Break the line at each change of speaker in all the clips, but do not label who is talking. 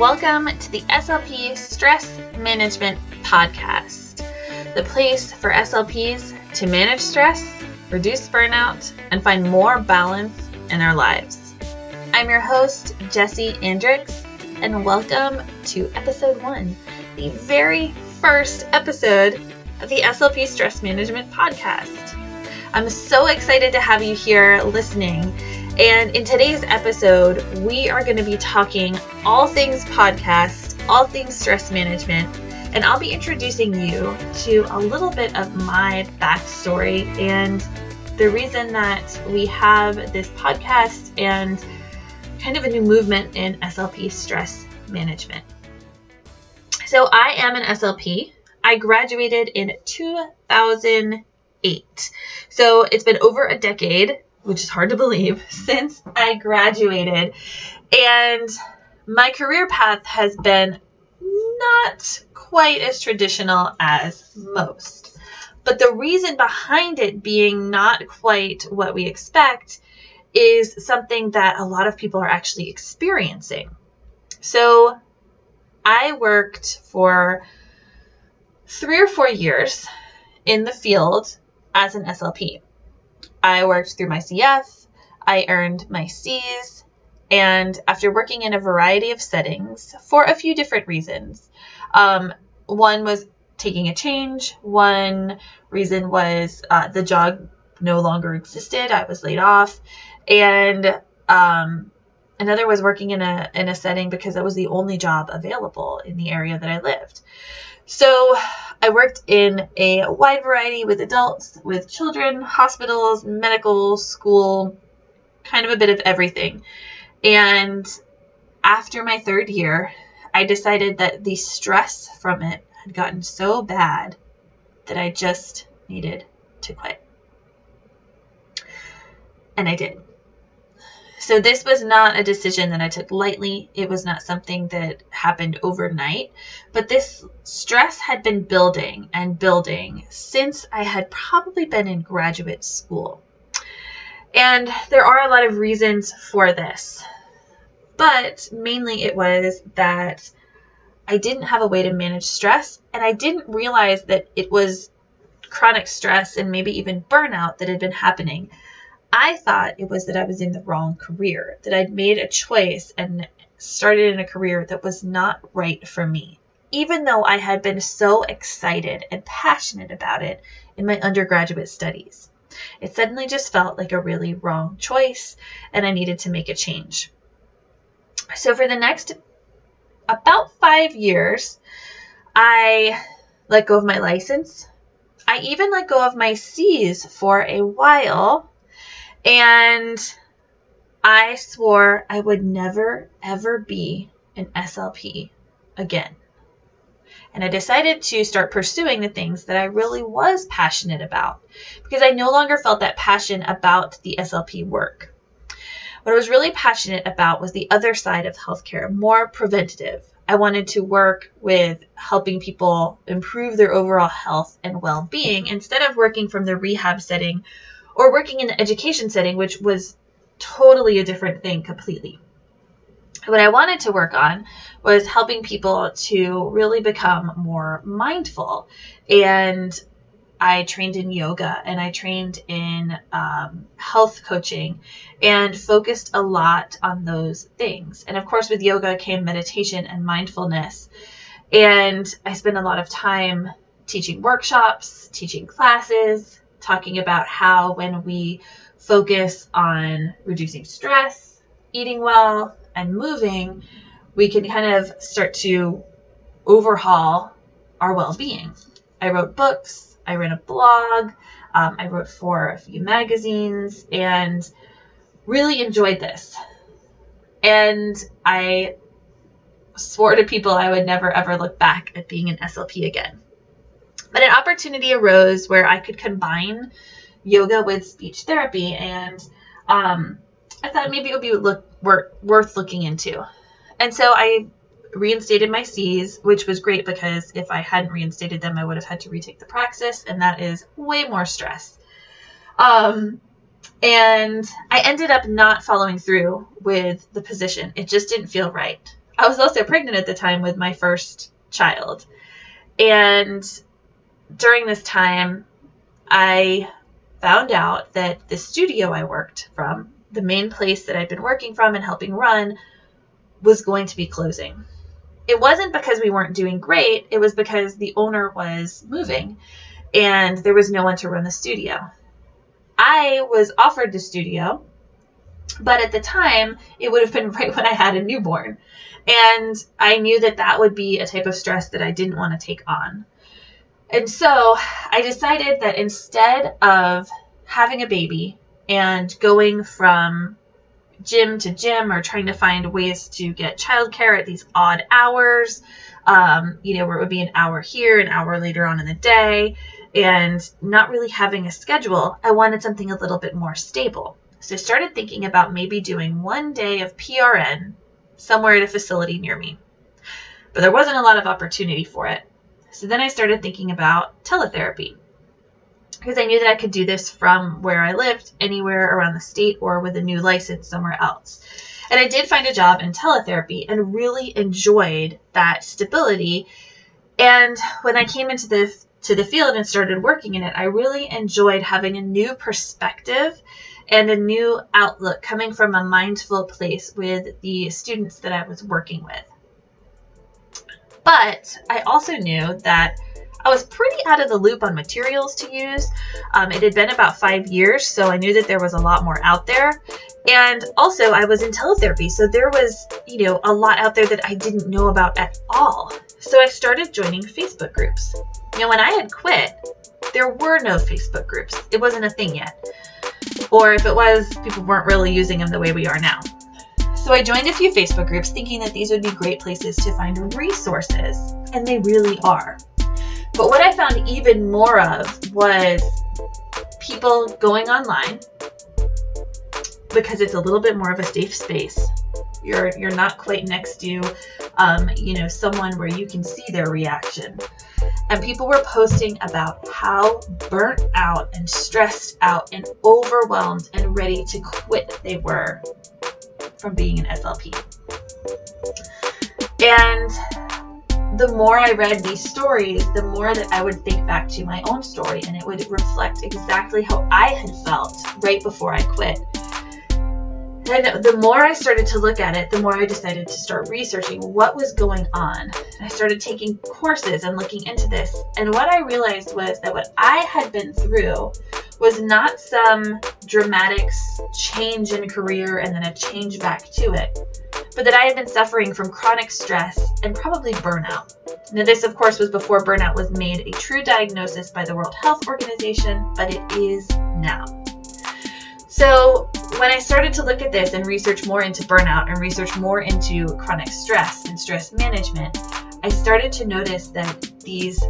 Welcome to the SLP Stress Management Podcast, the place for SLPs to manage stress, reduce burnout, and find more balance in their lives. I'm your host, Jessie Andricks, and welcome to episode one, the very first episode of the SLP Stress Management Podcast. I'm so excited to have you here listening and in today's episode, we are going to be talking all things podcast, all things stress management, and I'll be introducing you to a little bit of my backstory and the reason that we have this podcast and kind of a new movement in SLP stress management. So, I am an SLP. I graduated in 2008. So, it's been over a decade which is hard to believe, since I graduated. And my career path has been not quite as traditional as most. But the reason behind it being not quite what we expect is something that a lot of people are actually experiencing. So I worked for three or four years in the field as an SLP. I worked through my CF, I earned my C's, and after working in a variety of settings for a few different reasons, um, one was taking a change, one reason was uh, the job no longer existed, I was laid off, and um, another was working in a in a setting because it was the only job available in the area that I lived. So I worked in a wide variety with adults, with children, hospitals, medical, school, kind of a bit of everything. And after my third year, I decided that the stress from it had gotten so bad that I just needed to quit. And I did. So this was not a decision that I took lightly. It was not something that happened overnight, but this stress had been building and building since I had probably been in graduate school. And there are a lot of reasons for this. But mainly it was that I didn't have a way to manage stress and I didn't realize that it was chronic stress and maybe even burnout that had been happening I thought it was that I was in the wrong career, that I'd made a choice and started in a career that was not right for me, even though I had been so excited and passionate about it in my undergraduate studies. It suddenly just felt like a really wrong choice, and I needed to make a change. So, for the next about five years, I let go of my license. I even let go of my C's for a while and I swore I would never, ever be an SLP again. And I decided to start pursuing the things that I really was passionate about because I no longer felt that passion about the SLP work. What I was really passionate about was the other side of healthcare, more preventative. I wanted to work with helping people improve their overall health and well being instead of working from the rehab setting or working in the education setting, which was totally a different thing completely. What I wanted to work on was helping people to really become more mindful. And I trained in yoga and I trained in um, health coaching and focused a lot on those things. And of course, with yoga came meditation and mindfulness. And I spent a lot of time teaching workshops, teaching classes, talking about how when we focus on reducing stress, eating well, and moving, we can kind of start to overhaul our well being. I wrote books, I ran a blog, um, I wrote for a few magazines, and really enjoyed this. And I swore to people I would never ever look back at being an SLP again. But an opportunity arose where I could combine yoga with speech therapy, and um, I thought maybe it would be look, worth, worth looking into. And so I reinstated my C's, which was great because if I hadn't reinstated them, I would have had to retake the praxis, and that is way more stress. Um, and I ended up not following through with the position. It just didn't feel right. I was also pregnant at the time with my first child. And during this time, I found out that the studio I worked from, the main place that I'd been working from and helping run, was going to be closing. It wasn't because we weren't doing great, it was because the owner was moving and there was no one to run the studio. I was offered the studio, but at the time, it would have been right when I had a newborn. And I knew that that would be a type of stress that I didn't want to take on. And so I decided that instead of having a baby and going from gym to gym or trying to find ways to get childcare at these odd hours, um, you know, where it would be an hour here, an hour later on in the day, and not really having a schedule, I wanted something a little bit more stable. So I started thinking about maybe doing one day of PRN somewhere at a facility near me. But there wasn't a lot of opportunity for it. So then I started thinking about teletherapy because I knew that I could do this from where I lived, anywhere around the state, or with a new license somewhere else. And I did find a job in teletherapy and really enjoyed that stability. And when I came into the to the field and started working in it, I really enjoyed having a new perspective and a new outlook coming from a mindful place with the students that I was working with. But I also knew that I was pretty out of the loop on materials to use. Um, it had been about five years, so I knew that there was a lot more out there. And also, I was in teletherapy, so there was, you know, a lot out there that I didn't know about at all. So I started joining Facebook groups. Now, when I had quit, there were no Facebook groups, it wasn't a thing yet. Or if it was, people weren't really using them the way we are now. So I joined a few Facebook groups thinking that these would be great places to find resources, and they really are. But what I found even more of was people going online because it's a little bit more of a safe space. You're you're not quite next to um, you know someone where you can see their reaction. And people were posting about how burnt out and stressed out and overwhelmed and ready to quit they were from being an SLP. And the more I read these stories, the more that I would think back to my own story and it would reflect exactly how I had felt right before I quit. And the more I started to look at it, the more I decided to start researching what was going on. I started taking courses and looking into this. And what I realized was that what I had been through was not some dramatic change in career and then a change back to it, but that I had been suffering from chronic stress and probably burnout. Now, this, of course, was before burnout was made a true diagnosis by the World Health Organization, but it is now. So, when I started to look at this and research more into burnout and research more into chronic stress and stress management, I started to notice that these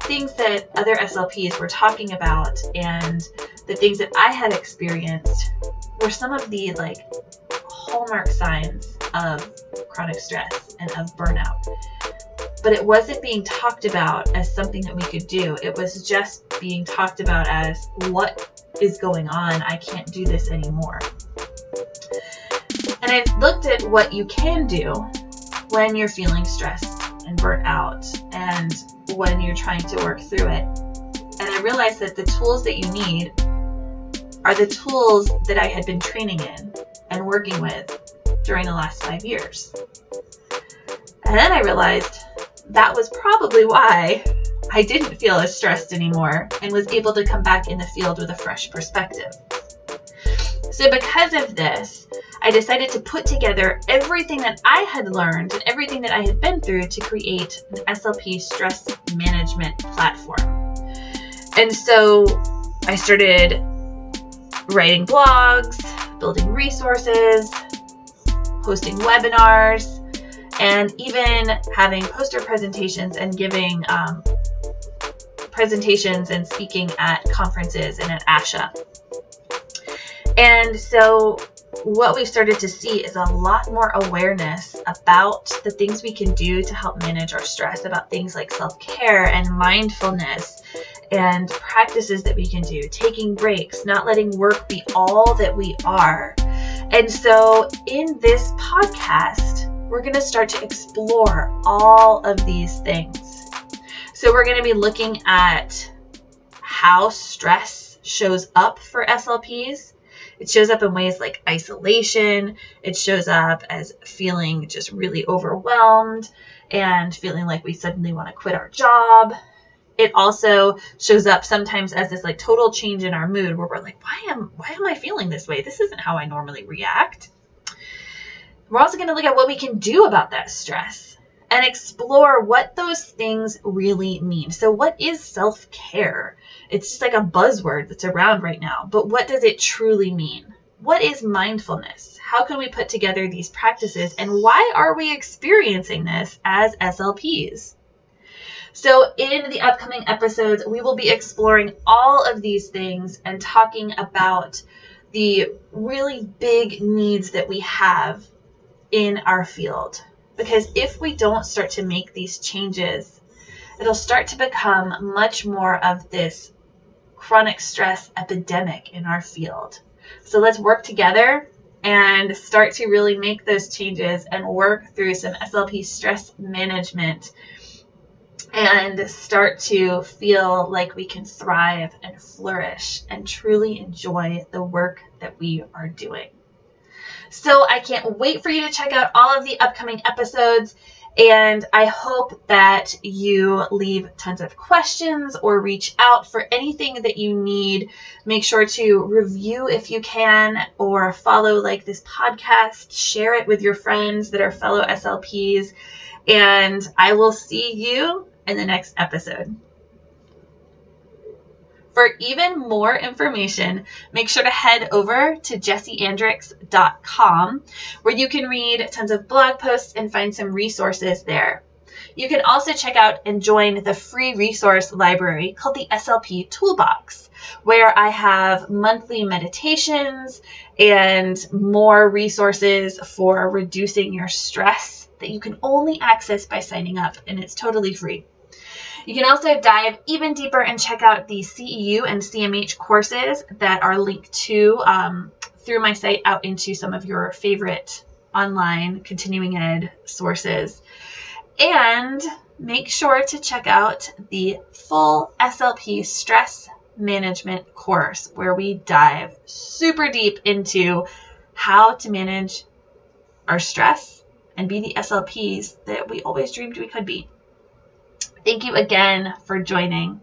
things that other SLPs were talking about and the things that I had experienced were some of the like hallmark signs of chronic stress and of burnout. But it wasn't being talked about as something that we could do. It was just being talked about as what is going on. I can't do this anymore. And I looked at what you can do when you're feeling stressed and burnt out and when you're trying to work through it. And I realized that the tools that you need are the tools that I had been training in and working with during the last five years. And then I realized that was probably why I didn't feel as stressed anymore and was able to come back in the field with a fresh perspective. So, because of this, I decided to put together everything that I had learned and everything that I had been through to create an SLP stress management platform. And so I started writing blogs, building resources, hosting webinars, and even having poster presentations and giving um, presentations and speaking at conferences and at ASHA. And so what we've started to see is a lot more awareness about the things we can do to help manage our stress, about things like self care and mindfulness and practices that we can do, taking breaks, not letting work be all that we are. And so, in this podcast, we're going to start to explore all of these things. So, we're going to be looking at how stress shows up for SLPs. It shows up in ways like isolation, it shows up as feeling just really overwhelmed and feeling like we suddenly want to quit our job. It also shows up sometimes as this like total change in our mood where we're like, why am why am I feeling this way? This isn't how I normally react. We're also going to look at what we can do about that stress and explore what those things really mean. So, what is self care? It's just like a buzzword that's around right now, but what does it truly mean? What is mindfulness? How can we put together these practices? And why are we experiencing this as SLPs? So, in the upcoming episodes, we will be exploring all of these things and talking about the really big needs that we have in our field. Because if we don't start to make these changes, it'll start to become much more of this chronic stress epidemic in our field. So let's work together and start to really make those changes and work through some SLP stress management and start to feel like we can thrive and flourish and truly enjoy the work that we are doing. So I can't wait for you to check out all of the upcoming episodes. And I hope that you leave tons of questions or reach out for anything that you need. Make sure to review if you can, or follow like this podcast, share it with your friends that are fellow SLPs. And I will see you in the next episode. For even more information, make sure to head over to jessieandricks.com where you can read tons of blog posts and find some resources there. You can also check out and join the free resource library called the SLP Toolbox, where I have monthly meditations and more resources for reducing your stress that you can only access by signing up, and it's totally free. You can also dive even deeper and check out the CEU and CMH courses that are linked to um, through my site out into some of your favorite online continuing ed sources. And make sure to check out the full SLP stress management course where we dive super deep into how to manage our stress and be the SLPs that we always dreamed we could be. Thank you again for joining.